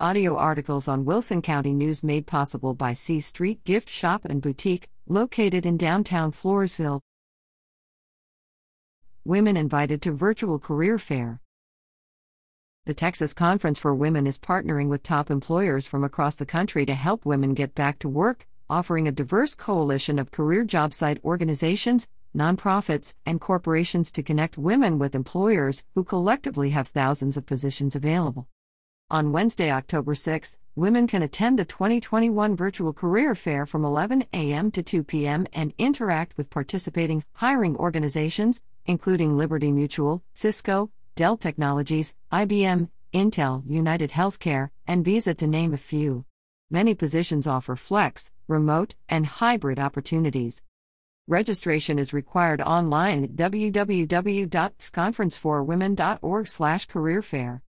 Audio articles on Wilson County News made possible by C Street Gift Shop and Boutique, located in downtown Floresville. Women invited to virtual career fair. The Texas Conference for Women is partnering with top employers from across the country to help women get back to work, offering a diverse coalition of career job site organizations, nonprofits, and corporations to connect women with employers who collectively have thousands of positions available. On Wednesday, October 6, women can attend the 2021 Virtual Career Fair from 11 a.m. to 2 p.m. and interact with participating hiring organizations, including Liberty Mutual, Cisco, Dell Technologies, IBM, Intel, United Healthcare, and Visa, to name a few. Many positions offer flex, remote, and hybrid opportunities. Registration is required online at www.conferenceforwomen.org/careerfair.